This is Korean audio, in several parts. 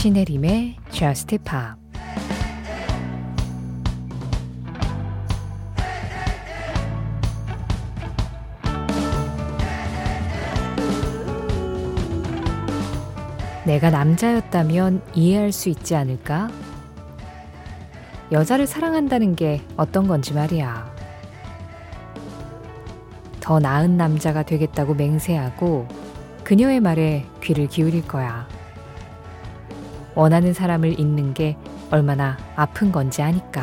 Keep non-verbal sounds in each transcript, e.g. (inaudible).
신혜림의 Just Pop 내가 남자였다면 이해할 수 있지 않을까? 여자를 사랑한다는 게 어떤 건지 말이야. 더 나은 남자가 되겠다고 맹세하고 그녀의 말에 귀를 기울일 거야. 원하는 사람을 잊는 게 얼마나 아픈 건지 아니까.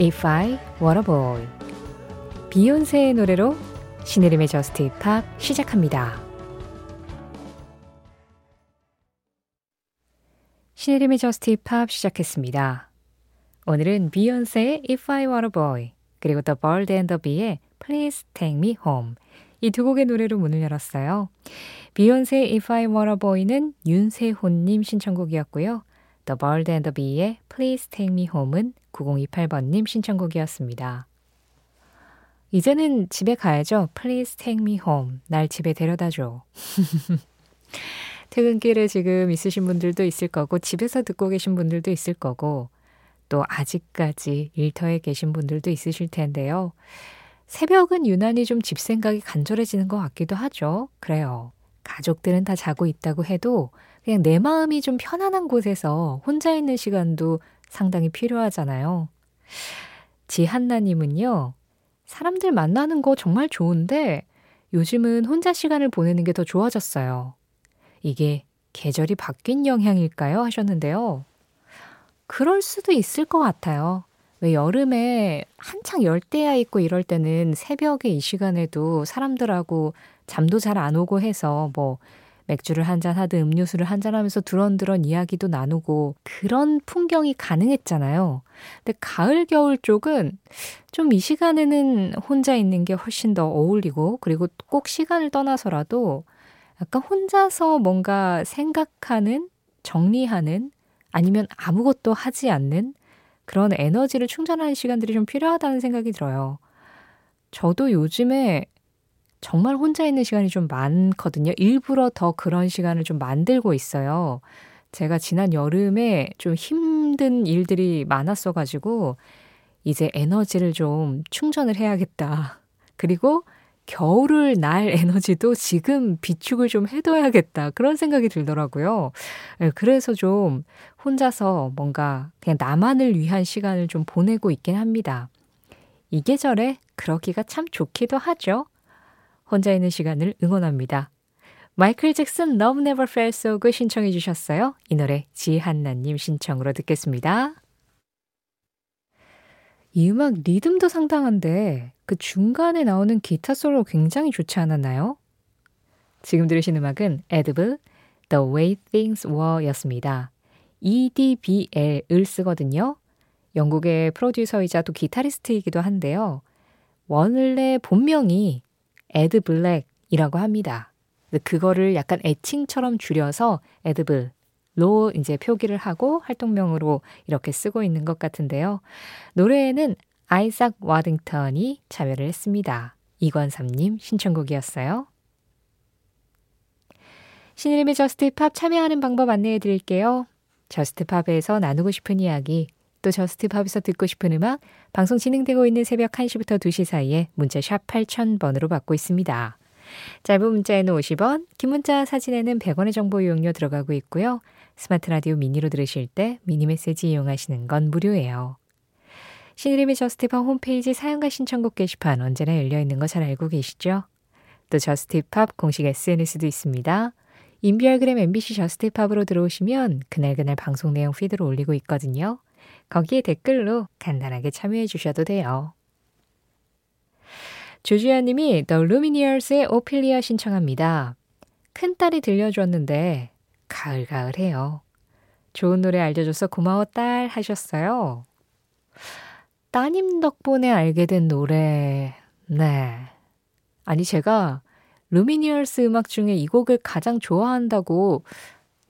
If I Were 비욘세의 노래로 신혜림의 저스트 힙합 시작합니다. 신혜림의 저스트 힙합 시작했습니다. 오늘은 비욘세의 If I Were a Boy 그리고 The Bird and the Bee의 Please Take Me Home 이 두 곡의 노래로 문을 열었어요. 비욘세의 If I Were a Boy는 윤세호님 신청곡이었고요. The Bird and the Bee의 Please Take Me Home은 9028번님 신청곡이었습니다. 이제는 집에 가야죠. Please take me home. 날 집에 데려다 줘. 퇴근길에 지금 있으신 분들도 있을 거고, 집에서 듣고 계신 분들도 있을 거고, 또 아직까지 일터에 계신 분들도 있으실 텐데요. 새벽은 유난히 좀 집 생각이 간절해지는 것 같기도 하죠. 그래요. 가족들은 다 자고 있다고 해도 그냥 내 마음이 좀 편안한 곳에서 혼자 있는 시간도 상당히 필요하잖아요. 지한나님은요, 사람들 만나는 거 정말 좋은데 요즘은 혼자 시간을 보내는 게 더 좋아졌어요. 이게 계절이 바뀐 영향일까요? 하셨는데요. 그럴 수도 있을 것 같아요. 왜 여름에 한창 열대야 있고 이럴 때는 새벽에 이 시간에도 사람들하고 잠도 잘 안 오고 해서 뭐 맥주를 한 잔 하든 음료수를 한 잔 하면서 두런두런 이야기도 나누고 그런 풍경이 가능했잖아요. 근데 가을, 겨울 쪽은 좀 이 시간에는 혼자 있는 게 훨씬 더 어울리고 그리고 꼭 시간을 떠나서라도 약간 혼자서 뭔가 생각하는, 정리하는 아니면 아무것도 하지 않는 그런 에너지를 충전하는 시간들이 좀 필요하다는 생각이 들어요. 저도 요즘에 정말 혼자 있는 시간이 좀 많거든요. 일부러 더 그런 시간을 좀 만들고 있어요. 제가 지난 여름에 좀 힘든 일들이 많았어가지고, 이제 에너지를 좀 충전을 해야겠다. 그리고 겨울을 날 (laughs) 에너지도 지금 비축을 좀 해둬야겠다. 그런 생각이 들더라고요. 예, 그래서 좀 혼자서 뭔가 그냥 나만을 위한 시간을 좀 보내고 있긴 합니다. 이 계절에 그러기가 참 좋기도 하죠. 혼자 있는 시간을 응원합니다. 마이클 잭슨 Love Never Felt So Good 신청해 주셨어요. 이 노래 지한나님 신청으로 듣겠습니다. 이 음악 리듬도 상당한데 그 중간에 나오는 기타 솔로 굉장히 좋지 않았나요? 지금 들으신 음악은 edbl The Way Things Were 였습니다. EDBL을 쓰거든요. 영국의 프로듀서이자 또 기타리스트이기도 한데요. 원래 본명이 에드 블랙이라고 합니다. 그거를 약간 애칭처럼 줄여서 edbl로 이제 표기를 하고 활동명으로 이렇게 쓰고 있는 것 같은데요. 노래에는 아이삭 와딩턴이 참여를 했습니다. 이권삼님 신청곡이었어요. 신혜림의 Just Pop 참여하는 방법 안내해 드릴게요. Just Pop에서 나누고 싶은 이야기, 또 Just Pop에서 듣고 싶은 음악, 방송 진행되고 있는 새벽 1시부터 2시 사이에 문자 샵 8000번으로 받고 있습니다. 짧은 문자에는 50원, 긴 문자 사진에는 100원의 정보 이용료 들어가고 있고요. 스마트 라디오 미니로 들으실 때 미니 메시지 이용하시는 건 무료예요. 신혜림의 Just Pop 홈페이지 사연과 신청곡 게시판 언제나 열려 있는 거 잘 알고 계시죠? 또 Just Pop 공식 SNS도 있습니다. 인별그램 MBC Just Pop으로 들어오시면 그날그날 방송 내용 피드로 올리고 있거든요. 거기에 댓글로 간단하게 참여해 주셔도 돼요. 조주현 님이 The Lumineers의 Ophelia 신청합니다. 큰딸이 들려줬는데 가을가을해요. 좋은 노래 알려줘서 고마워 딸 하셨어요. 따님 덕분에 알게 된 노래. 네. 아니 제가 Lumineers 음악 중에 이 곡을 가장 좋아한다고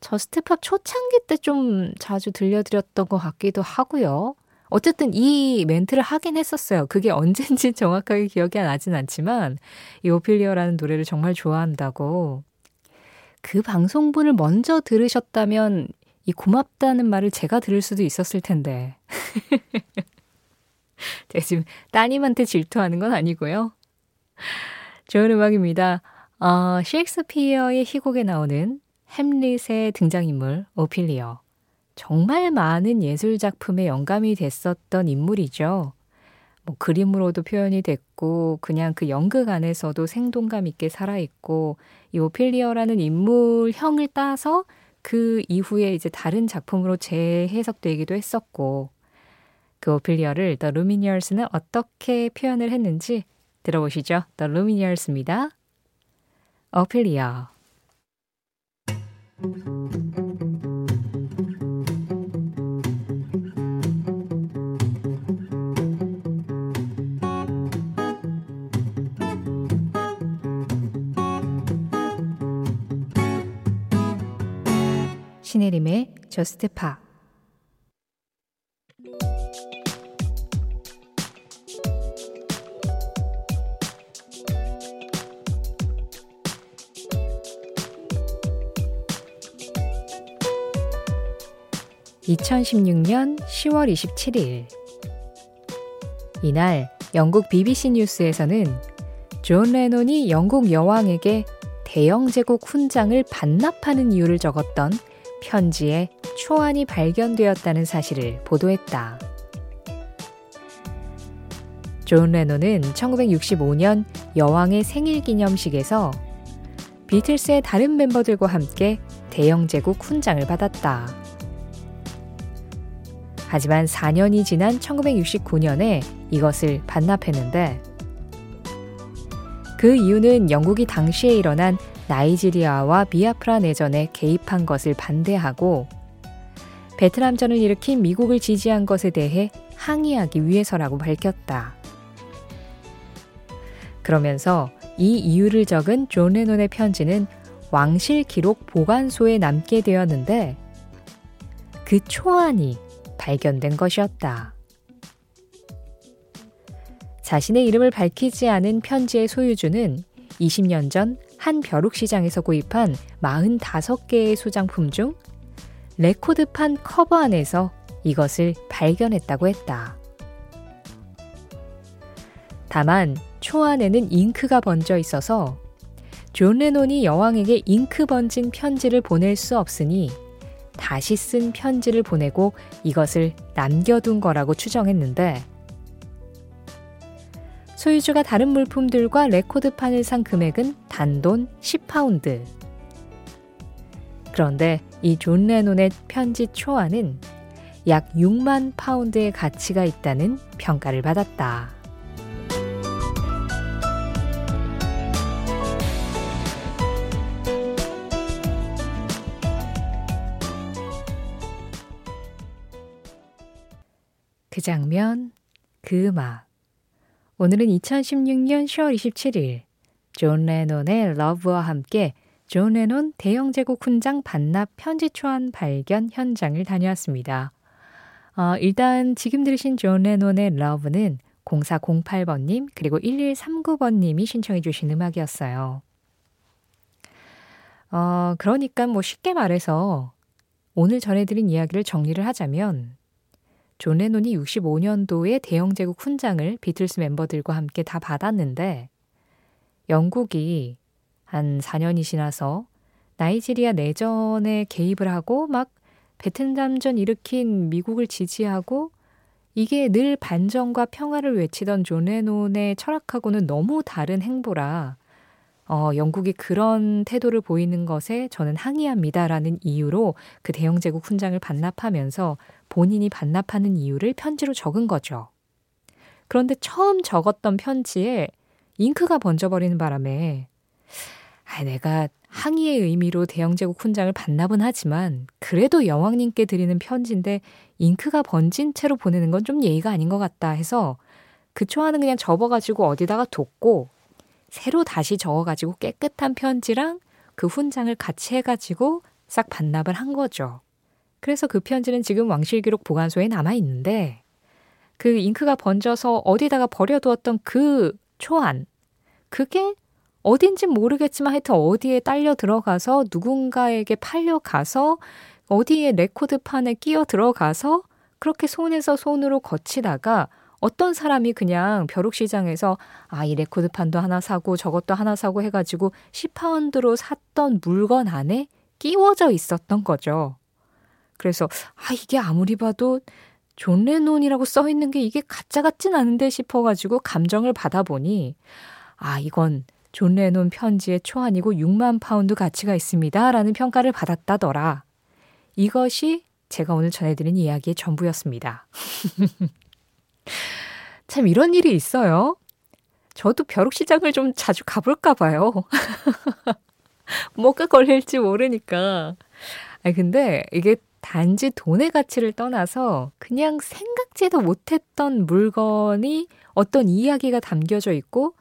Just Pop 초창기 때 좀 자주 들려드렸던 것 같기도 하고요. 어쨌든 이 멘트를 하긴 했었어요. 그게 언젠지 (laughs) 정확하게 기억이 나진 않지만 이 오피리어라는 노래를 정말 좋아한다고. 그 방송분을 먼저 들으셨다면 이 고맙다는 말을 제가 들을 수도 있었을 텐데. (laughs) (laughs) 제가 지금 따님한테 질투하는 건 아니고요. 좋은 음악입니다. 어, 셰익스피어의 희곡에 나오는 햄릿의 등장인물 오피리어. 정말 많은 예술 작품의 영감이 됐었던 인물이죠. 뭐 그림으로도 표현이 됐고 그냥 그 연극 안에서도 생동감 있게 살아 있고 이 오피리어라는 인물형을 따서 그 이후에 이제 다른 작품으로 재해석되기도 했었고 그 오피리어를 The Lumineers는 어떻게 표현을 했는지 들어보시죠. The Lumineers입니다. 오피리어 신혜림의 저스트 파 (2016년 10월 27일) 이날 영국 BBC 뉴스에서는 존 레논이 영국 여왕에게 대영 제국 훈장을 반납하는 이유를 적었던 편지의 초안이 발견되었다는 사실을 보도했다. 존 레논은 1965년 여왕의 생일 기념식에서 비틀스의 다른 멤버들과 함께 대영 제국 훈장을 받았다. 하지만 4년이 지난 1969년에 이것을 반납했는데 그 이유는 영국이 당시에 일어난 나이지리아와 비아프라 내전에 개입한 것을 반대하고 베트남전을 일으킨 미국을 지지한 것에 대해 항의하기 위해서라고 밝혔다. 그러면서 이 이유를 적은 존 레논의 편지는 왕실 기록 보관소에 남게 되었는데 그 초안이 발견된 것이었다. 자신의 이름을 밝히지 않은 편지의 소유주는 20년 전 한 벼룩시장에서 구입한 45개의 소장품 중 레코드판 커버 안에서 이것을 발견했다고 했다. 다만 초안에는 잉크가 번져 있어서 존 레논이 여왕에게 잉크 번진 편지를 보낼 수 없으니 다시 쓴 편지를 보내고 이것을 남겨둔 거라고 추정했는데 소유주가 다른 물품들과 레코드판을 산 금액은 단돈 10파운드. 그런데 이 존 레논의 편지 초안은 약 6만 파운드의 가치가 있다는 평가를 받았다. 그 장면, 그 음악. 오늘은 2016년 10월 27일 존 레논의 Love와 함께 존 레논 대영 제국 훈장 반납 편지 초안 발견 현장을 다녀왔습니다. 어, 일단 지금 들으신 존 레논의 Love는 0408번님 그리고 1139번님이 신청해 주신 음악이었어요. 어, 그러니까 뭐 쉽게 말해서 오늘 전해드린 이야기를 정리를 하자면 존 레논이 65년도에 대영 제국 훈장을 비틀스 멤버들과 함께 다 받았는데 영국이 한 4년이 지나서 나이지리아 내전에 개입을 하고 막 베트남전 일으킨 미국을 지지하고 이게 늘 반전과 평화를 외치던 존 레논의 철학하고는 너무 다른 행보라 어, 영국이 그런 태도를 보이는 것에 저는 항의합니다라는 이유로 그 대영제국 훈장을 반납하면서 본인이 반납하는 이유를 편지로 적은 거죠. 그런데 처음 적었던 편지에 잉크가 번져버리는 바람에 아, 내가 항의의 의미로 대영제국 훈장을 반납은 하지만 그래도 여왕님께 드리는 편지인데 잉크가 번진 채로 보내는 건 좀 예의가 아닌 것 같다 해서 그 초안은 그냥 접어가지고 어디다가 뒀고 새로 다시 적어가지고 깨끗한 편지랑 그 훈장을 같이 해가지고 싹 반납을 한 거죠. 그래서 그 편지는 지금 왕실기록 보관소에 남아 있는데 그 잉크가 번져서 어디다가 버려두었던 그 초안 그게 어딘지 모르겠지만 하여튼 어디에 딸려 들어가서 누군가에게 팔려가서 어디에 레코드판에 끼어 들어가서 그렇게 손에서 손으로 거치다가 어떤 사람이 그냥 벼룩시장에서 아, 이 레코드판도 하나 사고 저것도 하나 사고 해가지고 10파운드로 샀던 물건 안에 끼워져 있었던 거죠. 그래서 아, 이게 아무리 봐도 존 레논이라고 써 있는 게 이게 가짜 같진 않은데 싶어가지고 감정을 받아보니 아, 이건 존 레논 편지의 초안이고 6만 파운드 가치가 있습니다. 라는 평가를 받았다더라. 이것이 제가 오늘 전해드린 이야기의 전부였습니다. (laughs) 참 이런 일이 있어요. 저도 벼룩시장을 좀 자주 가볼까 봐요. (laughs) 뭐가 걸릴지 모르니까. 아 근데 이게 단지 돈의 가치를 떠나서 그냥 생각지도 못했던 물건이 어떤 이야기가 담겨져 있고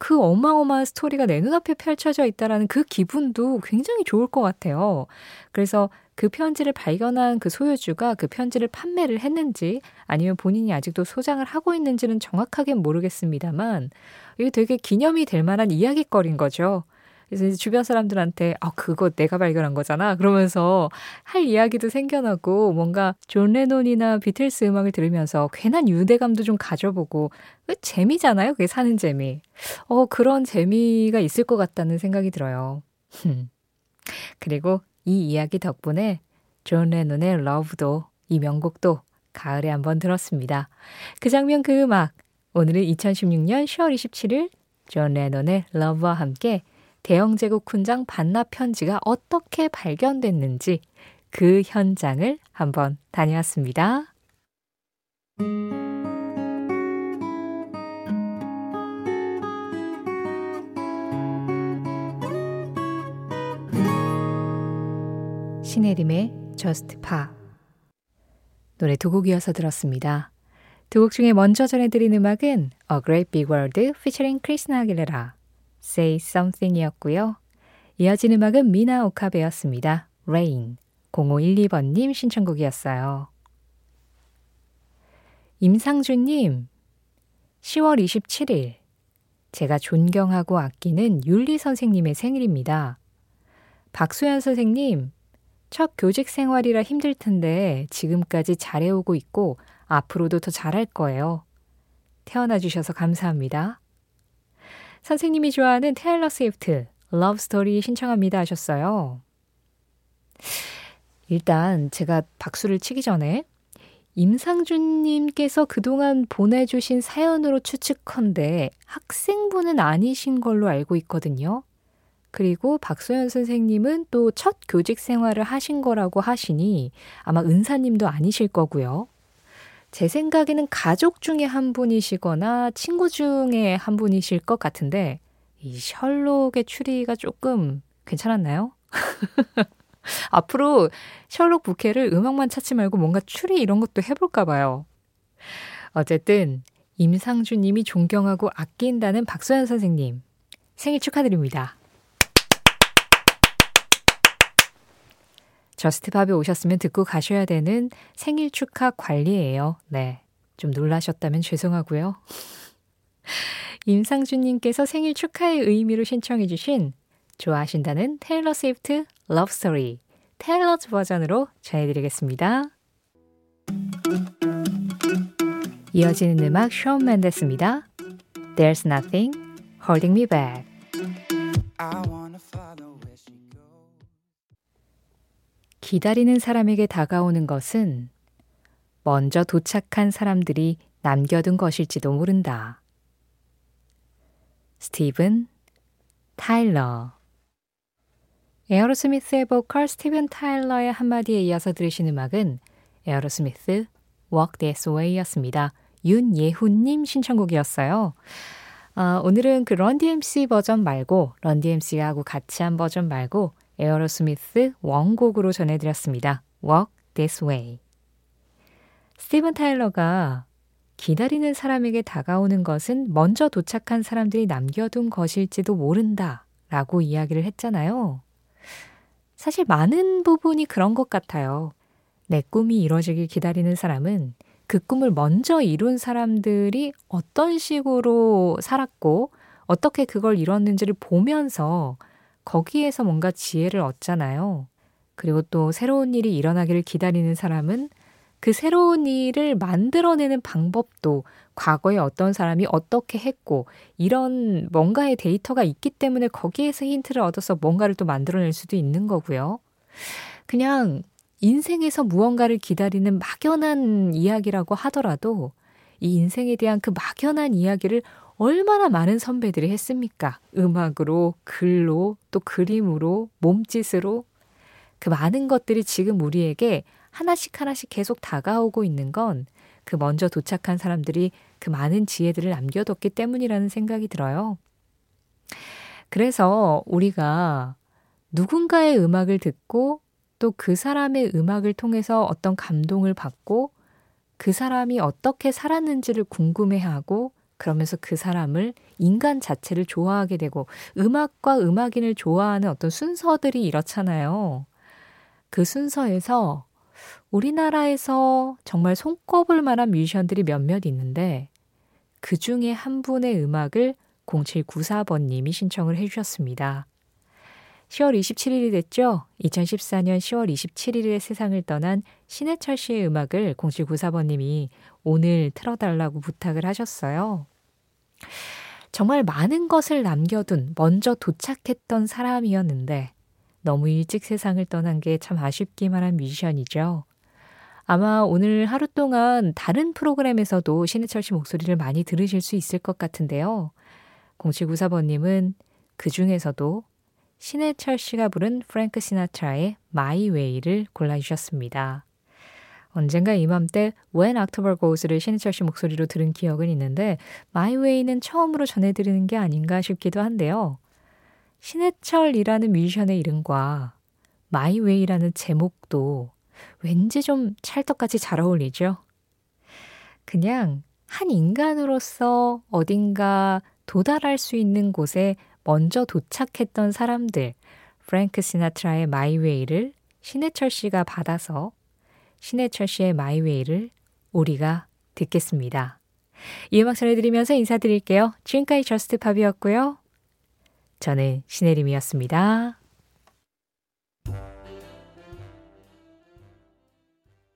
그 어마어마한 스토리가 내 눈앞에 펼쳐져 있다라는 그 기분도 굉장히 좋을 것 같아요. 그래서 그 편지를 발견한 그 소유주가 그 편지를 판매를 했는지 아니면 본인이 아직도 소장을 하고 있는지는 정확하게 모르겠습니다만 이게 되게 기념이 될 만한 이야기거리인 거죠. 그래서 이제 주변 사람들한테 아 그거 내가 발견한 거잖아. 그러면서 할 이야기도 생겨나고 뭔가 존 레논이나 비틀스 음악을 들으면서 괜한 유대감도 좀 가져보고 그 재미잖아요 그게 사는 재미. 어 그런 재미가 있을 것 같다는 생각이 들어요. 그리고 이 이야기 덕분에 존 레논의 Love도 이 명곡도 가을에 한번 들었습니다. 그 장면 그 음악. 오늘은 2016년 10월 27일 존 레논의 Love와 함께 대영 제국 훈장 반납 편지가 어떻게 발견됐는지 그 현장을 한번 다녀왔습니다. 신혜림의 Just Pop 노래 두 곡이어서 들었습니다. 두 곡 중에 먼저 전해드린 음악은 A Great Big World featuring 크리스나 아길레라 Say Something이었고요. 이어진 음악은 미나 오카베였습니다. Rain 0512번님 신청곡이었어요. 임상준님 10월 27일 제가 존경하고 아끼는 윤리 선생님의 생일입니다. 박소연 선생님 첫 교직 생활이라 힘들 텐데 지금까지 잘해오고 있고 앞으로도 더 잘할 거예요. 태어나 주셔서 감사합니다. 선생님이 좋아하는 테일러 스위프트 Love Story 신청합니다 하셨어요. 일단 제가 박수를 치기 전에 임상준님께서 그동안 보내주신 사연으로 추측컨대 학생분은 아니신 걸로 알고 있거든요. 그리고 박소연 선생님은 또 첫 교직 생활을 하신 거라고 하시니 아마 은사님도 아니실 거고요. 제 생각에는 가족 중에 한 분이시거나 친구 중에 한 분이실 것 같은데 이 셜록의 추리가 조금 괜찮았나요? (laughs) 앞으로 셜록 부캐를 음악만 찾지 말고 뭔가 추리 이런 것도 해볼까 봐요. 어쨌든 임상주 님이 존경하고 아낀다는 박소연 선생님 생일 축하드립니다. Just Pop에 오셨으면 듣고 가셔야 되는 생일 축하 관례예요. 네. 좀 놀라셨다면 죄송하고요. (laughs) 임상준님께서 생일 축하의 의미로 신청해 주신 좋아하신다는 테일러 스위프트 Love Story Taylor's Version으로 전해드리겠습니다. 이어지는 음악 션 맨데스입니다. There's nothing holding me back. 기다리는 사람에게 다가오는 것은 먼저 도착한 사람들이 남겨둔 것일지도 모른다. 스티븐 타일러 에어로스미스의 보컬 스티븐 타일러의 한마디에 이어서 들으신 음악은 에어로스미스 Walk This Way였습니다. 윤예훈님 신청곡이었어요. 아, 오늘은 그 런디엠씨 버전 말고 런디엠씨하고 같이 한 버전 말고 에어로스미스 원곡으로 전해드렸습니다. Walk This Way. 스티븐 타일러가 기다리는 사람에게 다가오는 것은 먼저 도착한 사람들이 남겨둔 것일지도 모른다 라고 이야기를 했잖아요. 사실 많은 부분이 그런 것 같아요. 내 꿈이 이루어지길 기다리는 사람은 그 꿈을 먼저 이룬 사람들이 어떤 식으로 살았고 어떻게 그걸 이뤘는지를 보면서 거기에서 뭔가 지혜를 얻잖아요. 그리고 또 새로운 일이 일어나기를 기다리는 사람은 그 새로운 일을 만들어내는 방법도 과거에 어떤 사람이 어떻게 했고 이런 뭔가의 데이터가 있기 때문에 거기에서 힌트를 얻어서 뭔가를 또 만들어낼 수도 있는 거고요. 그냥 인생에서 무언가를 기다리는 막연한 이야기라고 하더라도 이 인생에 대한 그 막연한 이야기를 얼마나 많은 선배들이 했습니까? 음악으로, 글로, 또 그림으로, 몸짓으로. 그 많은 것들이 지금 우리에게 하나씩 하나씩 계속 다가오고 있는 건 그 먼저 도착한 사람들이 그 많은 지혜들을 남겨뒀기 때문이라는 생각이 들어요. 그래서 우리가 누군가의 음악을 듣고 또 그 사람의 음악을 통해서 어떤 감동을 받고 그 사람이 어떻게 살았는지를 궁금해하고 그러면서 그 사람을 인간 자체를 좋아하게 되고 음악과 음악인을 좋아하는 어떤 순서들이 이렇잖아요. 그 순서에서 우리나라에서 정말 손꼽을 만한 뮤지션들이 몇몇 있는데 그 중에 한 분의 음악을 0794번님이 신청을 해주셨습니다. 10월 27일이 됐죠? 2014년 10월 27일에 세상을 떠난 신해철 씨의 음악을 0794번님이 오늘 틀어달라고 부탁을 하셨어요. 정말 많은 것을 남겨둔 먼저 도착했던 사람이었는데 너무 일찍 세상을 떠난 게 참 아쉽기만 한 뮤지션이죠. 아마 오늘 하루 동안 다른 프로그램에서도 신해철 씨 목소리를 많이 들으실 수 있을 것 같은데요. 0794번님은 그 중에서도 신해철 씨가 부른 프랭크 시나트라의 My Way를 골라주셨습니다. 언젠가 이맘때 When October Goes를 신해철 씨 목소리로 들은 기억은 있는데 My Way는 처음으로 전해드리는 게 아닌가 싶기도 한데요. 신해철이라는 뮤지션의 이름과 My Way라는 제목도 왠지 좀 찰떡같이 잘 어울리죠? 그냥 한 인간으로서 어딘가 도달할 수 있는 곳에 먼저 도착했던 사람들, 프랭크 시나트라의 My Way를 신해철 씨가 받아서 신해철 씨의 My Way를 우리가 듣겠습니다. 이 음악 전해드리면서 인사드릴게요. 지금까지 Just Pop이었고요. 저는 신혜림이었습니다.